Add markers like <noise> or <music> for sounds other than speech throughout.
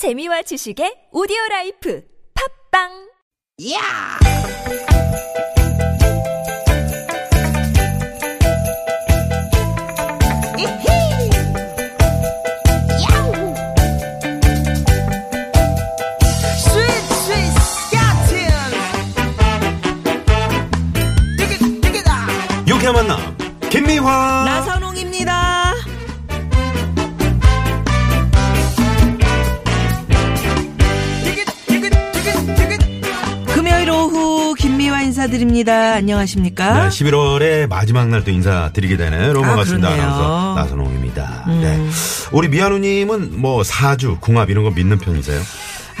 재미와 지식의 오디오 라이프 팝빵! 야! 만남 김미화! 나선 인사드립니다. 안녕하십니까? 네, 11월의 마지막 날 또 인사드리게 되는 로마 아, 같습니다. 음. 아나운서 나선홍입니다 네. 우리 미아누님은 뭐 사주 궁합 이런 거 믿는 편이세요?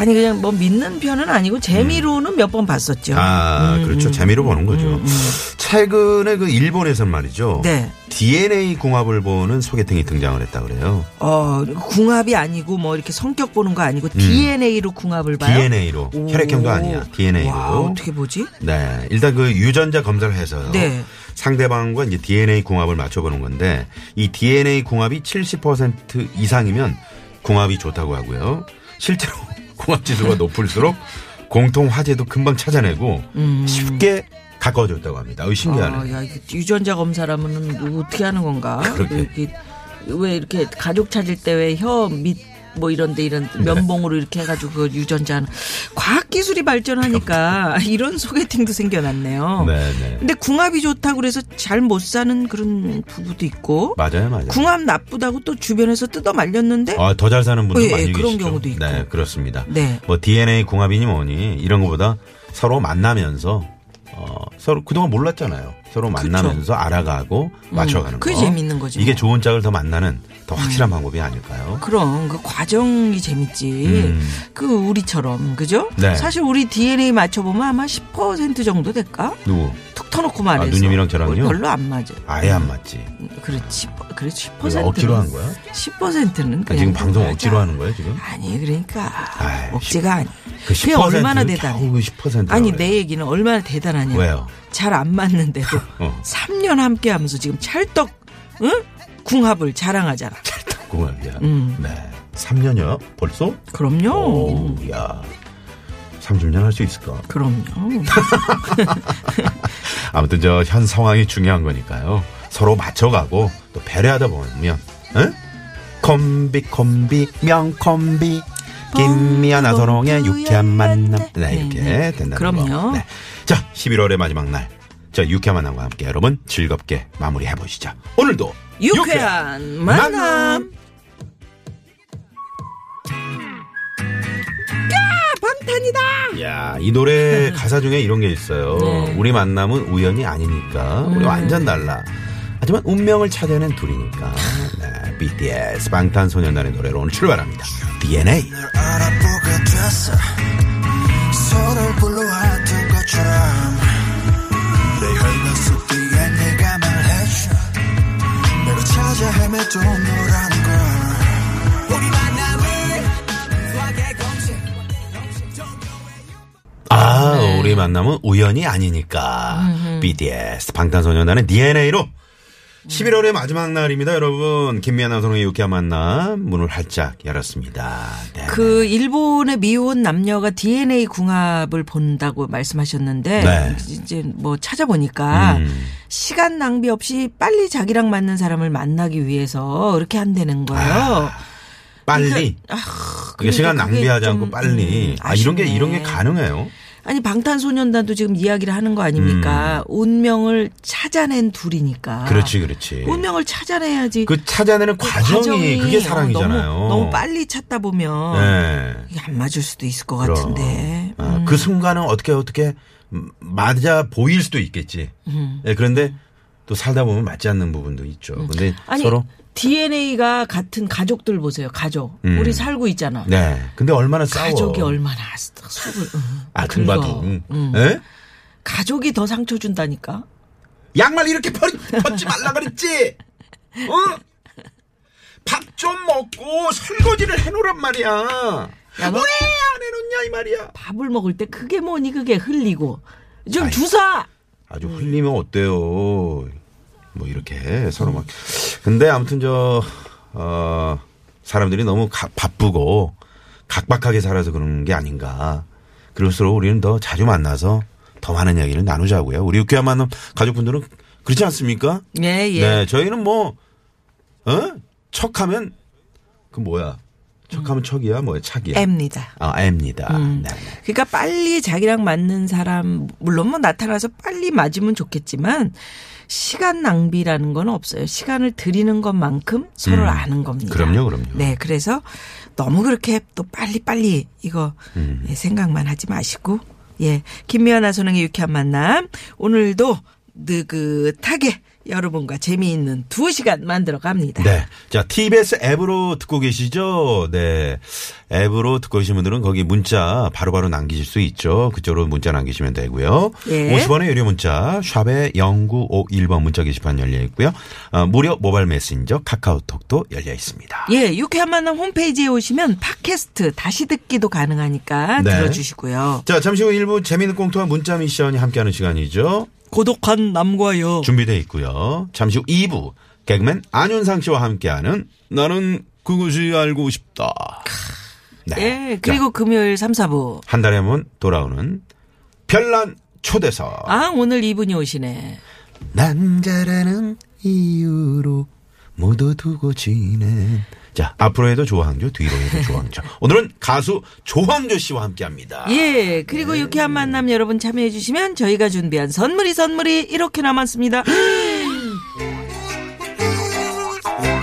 아니 그냥 뭐 믿는 편은 아니고 재미로는 몇 번 봤었죠. 아 음, 그렇죠 음. 재미로 보는 거죠 최근에 그 일본에서는 말이죠 네. DNA 궁합을 보는 소개팅이 등장을 했다 그래요 어 궁합이 아니고 뭐 이렇게 성격 보는 거 아니고 DNA로 궁합을 봐요. DNA로 오. 혈액형도 아니야 DNA로 와, 어떻게 보지? 네, 일단 그 유전자 검사를 해서요. 네. 상대방과 이제 DNA 궁합을 맞춰보는 건데 이 DNA 궁합이 70% 이상이면 궁합이 좋다고 하고요. 실제로 궁합 지수가 높을수록 공통 화제도 금방 찾아내고 쉽게 가까워졌다고 합니다. 어, 신기하네. 아, 야, 유전자 검사라면은 어떻게 하는 건가? 그러게. 이렇게 왜 이렇게 가족 찾을 때 왜 혀 밑 뭐 이런데 이런 네. 면봉으로 이렇게 해가지고 그 유전자 과학 기술이 발전하니까 <laughs> 이런 소개팅도 생겨났네요. 네, 네. 근데 궁합이 좋다고 그래서 잘 못 사는 그런 부부도 있고 맞아요, 맞아요. 궁합 나쁘다고 또 주변에서 뜯어 말렸는데 아, 더 잘 사는 분들 어, 예, 많이 그런 계시죠. 경우도 있고. 네, 그렇습니다. 네. 뭐 DNA 궁합이니 뭐니 이런 것보다 서로 만나면서 어, 서로 그동안 몰랐잖아요. 서로 만나면서 알아가고 맞춰가는 그게 거. 재밌는 거지 이게 뭐. 좋은 짝을 더 만나는 더 확실한 방법이 아닐까요? 그럼 그 과정이 재밌지. 음. 그 우리처럼 그죠? 네. 사실 우리 DNA 맞춰보면 아마 10% 정도 될까? 누구? 툭 터놓고 말해서 아, 누님이랑 저랑요? 별로 안 맞아. 아예 안 맞지. 그렇지. 그래서 10%는 이거 억지로 한 거야? 10%는 아, 지금 방송 억지로 하는 거예요 지금? 아니 그러니까 아이, 억지가 아니. 그 그게 10% 얼마나 는 대단해. 겨우 10% 아니 내 얘기는 얼마나 대단하냐. 왜요? 잘 안 맞는데도 <laughs> 어. 3년 함께 하면서 지금 찰떡 응? 궁합을 자랑하잖아. 궁합이야. 음. 네. 3년이요? 벌써? 그럼요. 오, 야. 30년 할 수 있을까? 그럼요. <laughs> 아무튼 저 현 상황이 중요한 거니까요. 서로 맞춰가고 또 배려하다 보면, 응? 콤비 콤비 명콤비 김미아 나선홍의 유쾌한 만남. 네, 이렇게 네. 된다는 그럼요. 거. 네. 자, 11월의 마지막 날. 저 유쾌한 만남과 함께 여러분 즐겁게 마무리해 보시죠. 오늘도 유쾌한 만남. 야, 이 노래 <laughs> 가사 중에 이런 게 있어요. 네. 우리 만남은 우연이 아니니까. 우리 완전 달라. 하지만 운명을 찾아낸 둘이니까. 네, BTS 방탄소년단의 노래로 오늘 출발합니다. DNA. 아 우리 만남은 우연이 아니니까. BTS 방탄소년단의 DNA로 11월의 마지막 날입니다, 여러분. 김미아나 선홍의 유쾌한 만남 문을 활짝 열었습니다. 네. 그 일본의 미혼 남녀가 DNA 궁합을 본다고 말씀하셨는데 네. 이제 뭐 찾아보니까 음. 시간 낭비 없이 빨리 자기랑 맞는 사람을 만나기 위해서 그렇게 한다는 거예요. 빨리. 아, 그게 시간 낭비하지 좀, 않고 빨리. 음, 아, 이런 게. 이런 게 가능해요? 아니 방탄소년단도 지금 이야기를 하는 거 아닙니까? 운명을 찾아낸 둘이니까. 음. 그렇지, 그렇지. 운명을 찾아내야지. 그 찾아내는 그 과정이, 그게 어, 사랑이잖아요. 너무, 너무 빨리 찾다 보면 네. 이게 안 맞을 수도 있을 것 그럼. 같은데. 아, 음. 그 순간은 어떻게 어떻게 음, 맞아 보일 수도 있겠지. 음. 예, 그런데 또 살다 보면 맞지 않는 부분도 있죠. 근데 아니 서로 DNA가 같은 가족들 보세요. 가족. 음. 우리 살고 있잖아. 네. 근데 얼마나 싸워. 가족이 얼마나 속을 응, 아. 둥바둥. 응. 예? 가족이 더 상처 준다니까. 양말 이렇게 퍼, 벗지 말라 그랬지. 어? 밥 좀 먹고 설거지를 해놓으란 말이야. 왜 야, 안 너- 해놓냐 이 말이야. 밥을 먹을 때 그게 뭐니 그게 흘리고 좀 아이. 주사. 아주 흘리면 어때요? 뭐 이렇게 서로 막. 근데 아무튼 저, 어, 사람들이 너무 가- 바쁘고 각박하게 살아서 그런 게 아닌가. 그럴수록 우리는 더 자주 만나서 더 많은 이야기를 나누자고요. 우리 유쾌한 만남 가족분들은 그렇지 않습니까? 예, 예. 네, 저희는 뭐, 어? 척하면, 그 뭐야. 척하면 척이야? 뭐야? 착이야? M입니다. 아, M입니다. 음. 네. 그러니까 빨리 자기랑 맞는 사람 물론 뭐 나타나서 빨리 맞으면 좋겠지만 시간 낭비라는 건 없어요. 시간을 들이는 것만큼 서로를 음. 아는 겁니다. 그럼요, 그럼요. 네, 그래서 너무 그렇게 또 빨리 빨리 이거 음. 예, 생각만 하지 마시고 예, 김미연아 소능의 유쾌한 만남 오늘도 느긋하게 여러분과 재미있는 두 시간 만들어 갑니다. 네. 자, TBS 앱으로 듣고 계시죠? 네. 앱으로 듣고 계신 분들은 거기 문자 바로 바로 남기실 수 있죠. 그쪽으로 문자 남기시면 되고요. 예. 50원의 유료 문자 샵에 0951번 문자 게시판 열려 있고요. 어, 무료 모바일 메신저 카카오톡도 열려 있습니다. 예, 유쾌한 만남 홈페이지에 오시면 팟캐스트 다시 듣기도 가능하니까 네. 들어주시고요. 자, 잠시 후 일부 재미있는 공통한 문자 미션이 함께하는 시간이죠. 고독한 남과 여. 준비되어 있고요. 잠시 후 2부 개그맨 안윤상 씨와 함께하는 나는 그것이 알고 싶다. 네. 예, 그리고 금요일 3, 4부. 한 달에 한 번 돌아오는 별난 초대석. 아, 오늘 이분이 오시네. 남자라는 이유로 모두 두고 지낸. 자, 앞으로 해도 조항조, 뒤로 해도 <laughs> 조항조. 오늘은 가수 조항조 씨와 함께 합니다. 예, 그리고 유쾌한 만남 여러분 참여해 주시면 저희가 준비한 선물이 선물이 이렇게 남았습니다. <gasps>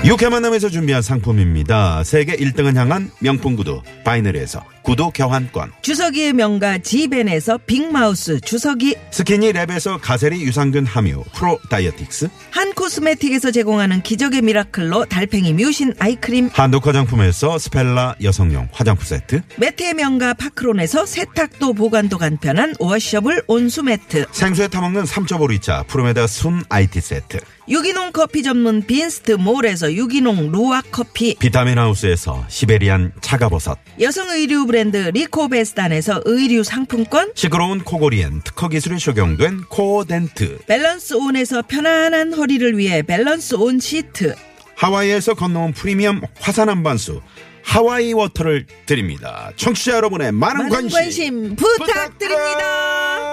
유쾌 만남에서 준비한 상품입니다. 세계 1등을 향한 명품 구두, 바이널에서 구두 교환권. 주서기의 명가 지벤에서 빅마우스 주서기 스키니 랩에서 가세리 유산균 함유, 프로 다이어틱스. 한 코스메틱에서 제공하는 기적의 미라클로 달팽이 뮤신 아이크림 한독 화장품에서 스펠라 여성용 화장품 세트. 매트의 명가 파크론에서 세탁도 보관도 간편한 washable 온수 매트 생수에 타먹는 3.5 보리차 프로메다 순 IT 세트. 유기농 커피 전문 빈스트 몰에서 유기농 루왁 커피 비타민 하우스에서 시베리안 차가버섯. 여성 의류 브랜드 리코베스탄에서 의류 상품권 시끄러운 코골이엔 특허 기술이 적용된 코덴트. 밸런스 온에서 편안한 허리를 위해 밸런스 온 시트 하와이에서 건너온 프리미엄 화산 암반수. 하와이 워터를 드립니다. 청취자 여러분의 많은, 많은 관심 부탁드립니다.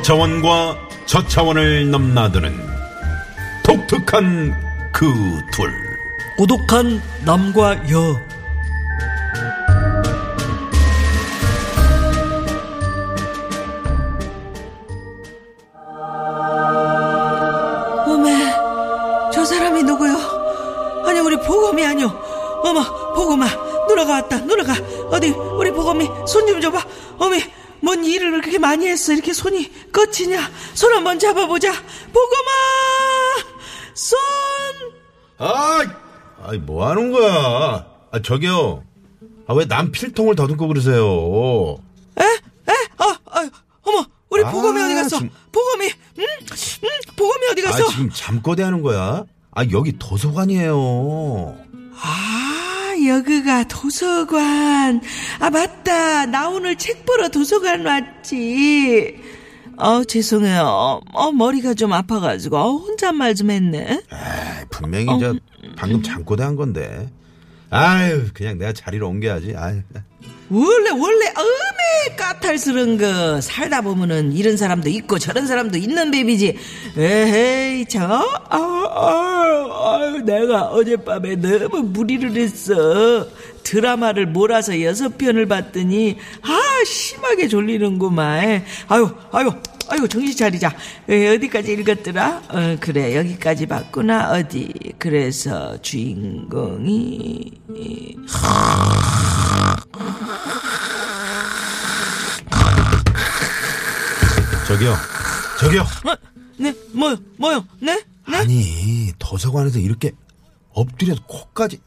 고차원과 저차원을 넘나드는 독특한 그 둘. 고독한 남과 여 어메 저 사람이 누구요? 아니 우리 보검이 아니요 어머 보검아 누나가 왔다 누나가 어디 우리 보검이 손 좀 줘봐 어메 뭔 일을 그렇게 많이 했어 이렇게 손이 거치냐 손 한번 잡아보자 보검아 손 아, 아이, 뭐 하는 거야? 아, 저기요. 아, 왜 남 필통을 더듬고 그러세요? 에? 에? 아, 아, 어머, 우리 아, 보검이 어디 갔어? 좀- 보검이, 응? 응? 보검이 어디 아, 갔어? 지금 잠꼬대 하는 거야? 아, 여기 도서관이에요. 아, 여기가 도서관. 아, 맞다. 나 오늘 책 보러 도서관 왔지. 어, 죄송해요. 어, 머리가 좀 아파가지고, 어, 혼잣말 좀 했네. 아, 분명히 저 방금 잠꼬대 한 건데. 아유, 그냥 내가 자리를 옮겨야지. 아유. 원래, 원래, 음에 까탈스러운 거. 살다 보면은 이런 사람도 있고 저런 사람도 있는 뱀이지. 에헤이, 저, 아, 아, 아유, 내가 어젯밤에 너무 무리를 했어. 드라마를 몰아서 여섯 편을 봤더니, 아, 심하게 졸리는구만. 아유, 아유, 아유, 정신 차리자. 에, 어디까지 읽었더라? 어, 그래, 여기까지 봤구나. 어디. 그래서 주인공이, 저기요. 저기요. 어, 네, 뭐요, 뭐요, 네? 네? 아니, 도서관에서 이렇게 엎드려서 코까지.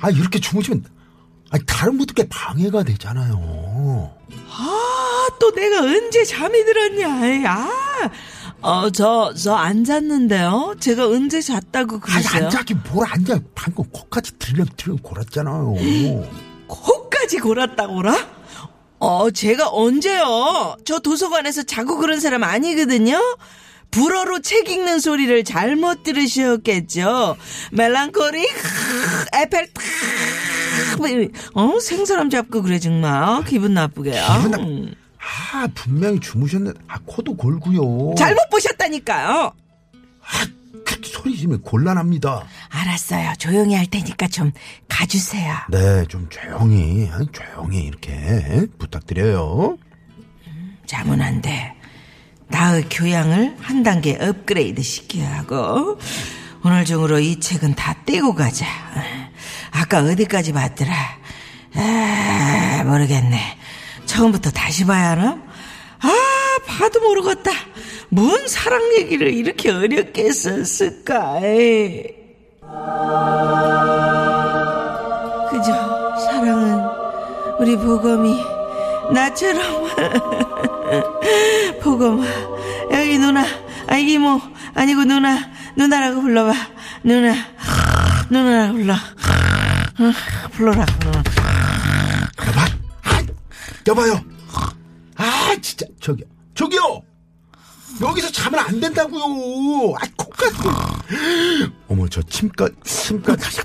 아, 이렇게 주무시면, 아니, 다른 분들께 방해가 되잖아요. 아, 또 내가 언제 잠이 들었냐. 아, 어, 저, 저 안 잤는데요? 제가 언제 잤다고 아니, 그랬어요? 안 자기 뭘 앉아. 방금 코까지 들렁들렁 골았잖아요. 코 까지 골았다고라? 어, 제가 언제요? 저 도서관에서 자고 그런 사람 아니거든요? 불어로 책 읽는 소리를 잘못 들으셨겠죠? 멜랑콜리, 에펠, 어? 생사람 잡고 그래, 정말. 어, 기분 나쁘게요. 기분 나- 음. 아, 분명히 주무셨는데, 아, 코도 골고요. 잘못 보셨다니까요. 그 소리 지르면 곤란합니다. 알았어요. 조용히 할 테니까 좀 가주세요. 네, 좀 조용히, 아니, 조용히 이렇게 부탁드려요. 돼. 나의 교양을 한 단계 업그레이드 시켜야 하고 오늘 중으로 이 책은 다 떼고 가자. 아까 어디까지 봤더라? 아, 모르겠네. 처음부터 다시 봐야 하나? 아, 봐도 모르겠다. 뭔 사랑 얘기를 이렇게 어렵게 썼을까? 에이. 그저 사랑은 우리 보검이 나처럼 <laughs> 보검 여기 누나 아 이모 아니고 누나 누나라고 불러봐 누나 누나라고 불러 어, 불러라. 여봐, 아, 여봐요. 아, 진짜, 저기요. 저기요! 여기서 자면 안 된다고요. 아, 코까지. 어머, 저 침까지, 침까지.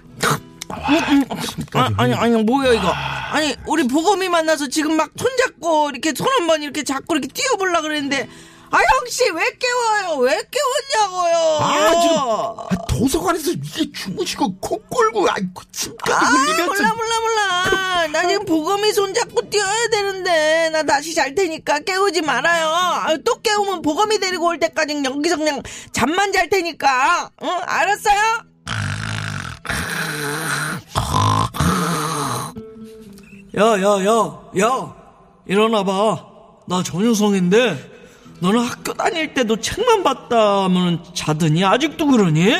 아, 아니 아니 뭐야 이거 아니 우리 보검이 만나서 지금 막 손잡고 이렇게 손 한 번 이렇게 잡고 이렇게 뛰어보려 그랬는데 아 형씨 왜 깨워요 왜 깨웠냐고요 아, 지금 아, 도서관에서 이게 주무시고 코 골고, 아이, 그 침까지 아, 흘리면서. 몰라 몰라 몰라 나 지금 보검이 손잡고 뛰어야 되는 데나 다시 잘 테니까 깨우지 말아요. 아, 또 깨우면 보검이 데리고 올 때까지 여기서 그냥 잠만 잘 테니까. 응? 알았어요? 야 야 야 야 일어나봐. 나 전효성인데 너는 학교 다닐 때도 책만 봤다 하면 자더니 아직도 그러니?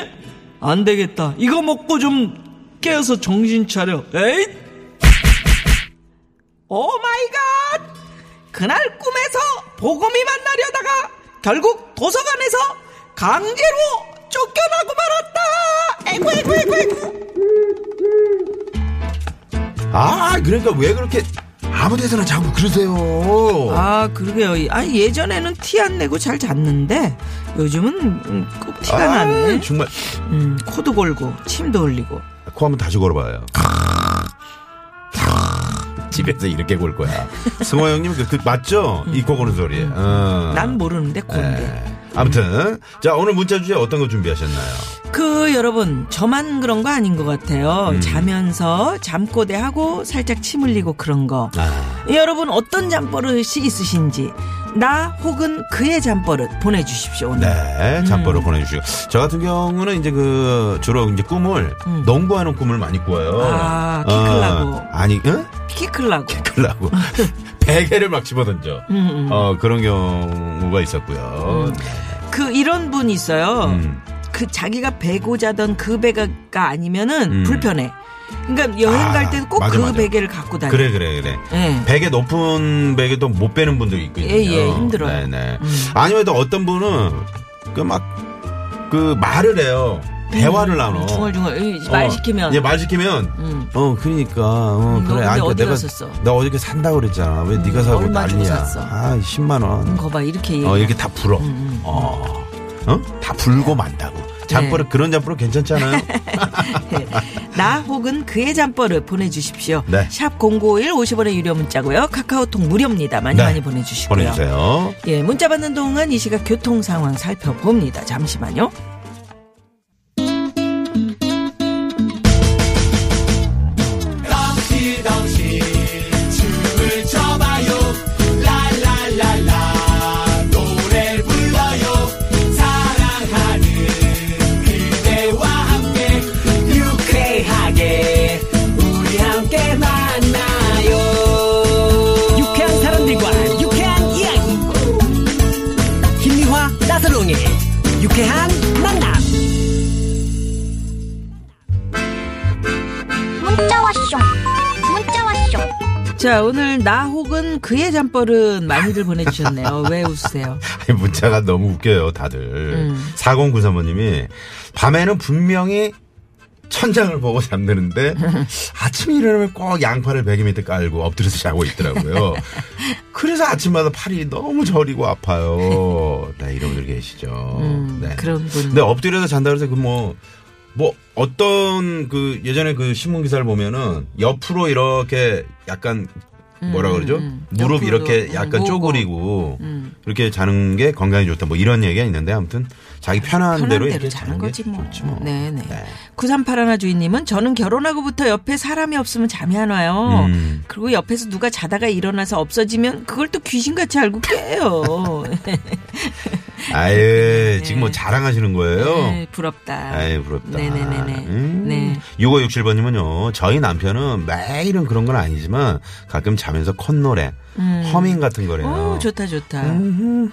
안 되겠다. 이거 먹고 좀 깨어서 정신 차려. 에잇! oh my god 그날 꿈에서 보검이 만나려다가 결국 도서관에서 강제로 쫓겨나고 말았다 에이구 에이구 에이구 에이구 아, 그러니까 왜 그렇게 아무 데서나 자고 그러세요. 아, 그러게요. 아, 예전에는 티 안 내고 잘 잤는데 요즘은 음, 꼭 티가 아, 나네. 정말 음, 코도 골고 침도 흘리고. 코 한번 다시 걸어봐요. 집에서 이렇게 골 거야. <laughs> 승호 형님 그, 그 맞죠? 이코 고는 소리. 어. 난 모르는데 콘데. 네. 아무튼 자 오늘 문자 주제 어떤 거 준비하셨나요? 그 여러분 저만 그런 거 아닌 것 같아요. 음. 자면서 잠꼬대 하고 살짝 침 흘리고 그런 거. 아, 여러분 어떤 잠버릇이 있으신지 나 혹은 그의 잠버릇 보내주십시오 오늘. 네, 잠버릇 보내주시고 저 같은 경우는 이제 그 주로 이제 꿈을 농구하는 꿈을 많이 꾸어요. 음. 아, 키 클라고. 어, 아니, 응? 키 클라고. 클라고 <laughs> 베개를 막 집어던져. 음, 어 그런 경우가 있었고요. 그 이런 분 있어요. 음. 그 자기가 베고 자던 그 베개가 아니면은 음. 불편해. 그러니까 여행 아, 갈 때도 꼭 맞아, 그 맞아. 베개를 갖고 다녀. 그래 그래 그래. 예. 베개 높은 베개도 못 빼는 분들이 있거든요. 예, 예, 힘들어요. 네네. 음. 아니면 또 어떤 분은 그 막 그 말을 해요. 대화를 나눠. 중얼중얼 이, 말 어, 시키면. 예, 말 시키면. 음. 어, 그러니까. 어, 음, 너 그래. 근데 아, 어디 내가 갔었어? 나 어저께 산다 고 그랬잖아. 왜 네가 사고 얼마 난리야? 샀어? 아, 10만 원. 음, 거봐 이렇게 얘기. 어, 이렇게 다 불어. 음, 어. 어? 다 불고 만다고. 잠버릇 그런 잠버릇 괜찮잖아요. 네. <laughs> 나 혹은 그의 잠버릇 보내주십시오. 네. 샵 #051 50원의 유료 문자고요. 카카오톡 무료입니다. 많이 네. 많이 보내주시고요. 보내주세요. 예, 문자 받는 동안 이 시각 교통 상황 살펴봅니다. 잠시만요. 나 혹은 그의 잠버릇 많이들 보내주셨네요. 왜 웃으세요? <laughs> 아니, 문자가 너무 웃겨요, 다들. 음. 4093번님이 밤에는 분명히 천장을 보고 잠드는데 아침에 일어나면 꼭 양팔을 베개 밑에 깔고 엎드려서 자고 있더라고요. <laughs> 그래서 아침마다 팔이 너무 저리고 아파요. 네, 이런 분들 계시죠. 음, 네. 그런 분. 근데 엎드려서 잔다 그래서 그 뭐, 뭐, 어떤 그 예전에 그 신문 기사를 보면은 옆으로 이렇게 약간 뭐라 그러죠? 음, 무릎 옆으로, 이렇게 음, 약간. 쪼그리고 음. 이렇게 자는 게 건강에 좋다. 뭐 이런 얘기가 있는데 아무튼 자기 편한, 편한 대로 이렇게 자는 거지 뭐. 좋지 뭐. 네네. 네. 9381 주인님은 저는 결혼하고부터 옆에 사람이 없으면 잠이 안 와요. 음. 그리고 옆에서 누가 자다가 일어나서 없어지면 그걸 또 귀신같이 알고 깨요. <laughs> 아유, 지금 뭐 자랑하시는 거예요? 네, 부럽다. 아유, 부럽다. 네네네네. 음. 네. 6567번님은요, 저희 남편은 매일은 그런 건 아니지만 가끔 자면서 콧노래, 허밍 같은 거래요. 오, 음. 좋다, 좋다. 음.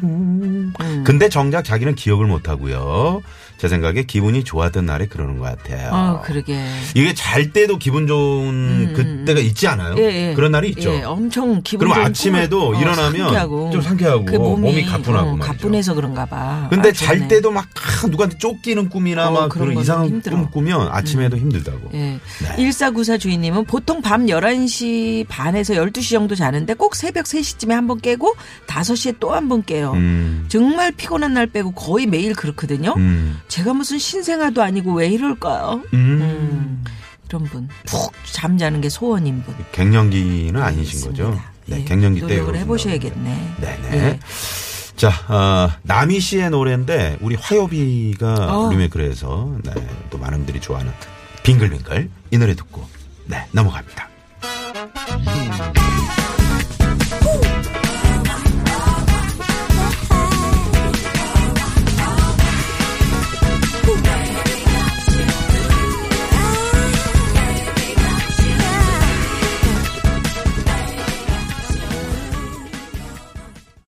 음, 근데 정작 자기는 기억을 못 하고요. 제 생각에 기분이 좋았던 날에 그러는 것 같아요. 어, 그러게. 이게 잘 때도 기분 좋은 그때가 있지 않아요? 예, 예. 그런 날이 있죠. 예, 엄청 기분 그럼 아침에도 어, 일어나면 상쾌하고. 좀 상쾌하고 그 몸이, 몸이 가뿐하고 어. 가뿐해서 그런가 봐. 근데 아, 잘. 때도 막 아, 누구한테 쫓기는 꿈이나 어, 막 그런 그런 이상한 힘들어. 꿈 꾸면 아침에도 힘들다고. 예. 1494 주인님은 보통 밤 11시 반에서 12시 정도 자는데 꼭 새벽 3시쯤에 한 번 깨고 5시에 또 한 번 깨요. 음. 정말 피곤한 날 빼고 거의 매일 그렇거든요. 음. 제가 무슨 신생아도 아니고 왜 이럴까요? 음. 음, 이런 분. 푹 잠자는 게 소원인 분. 갱년기는 아니신 거죠? 있습니다. 네, 예, 갱년기 때 노력을 해보셔야겠네. 네네. 예. 자, 어, 나미 씨의 노래인데 우리 화요비가 어. 리메이크를 해서 네, 또 많은 분들이 좋아하는 빙글빙글 이 노래 듣고 네 넘어갑니다.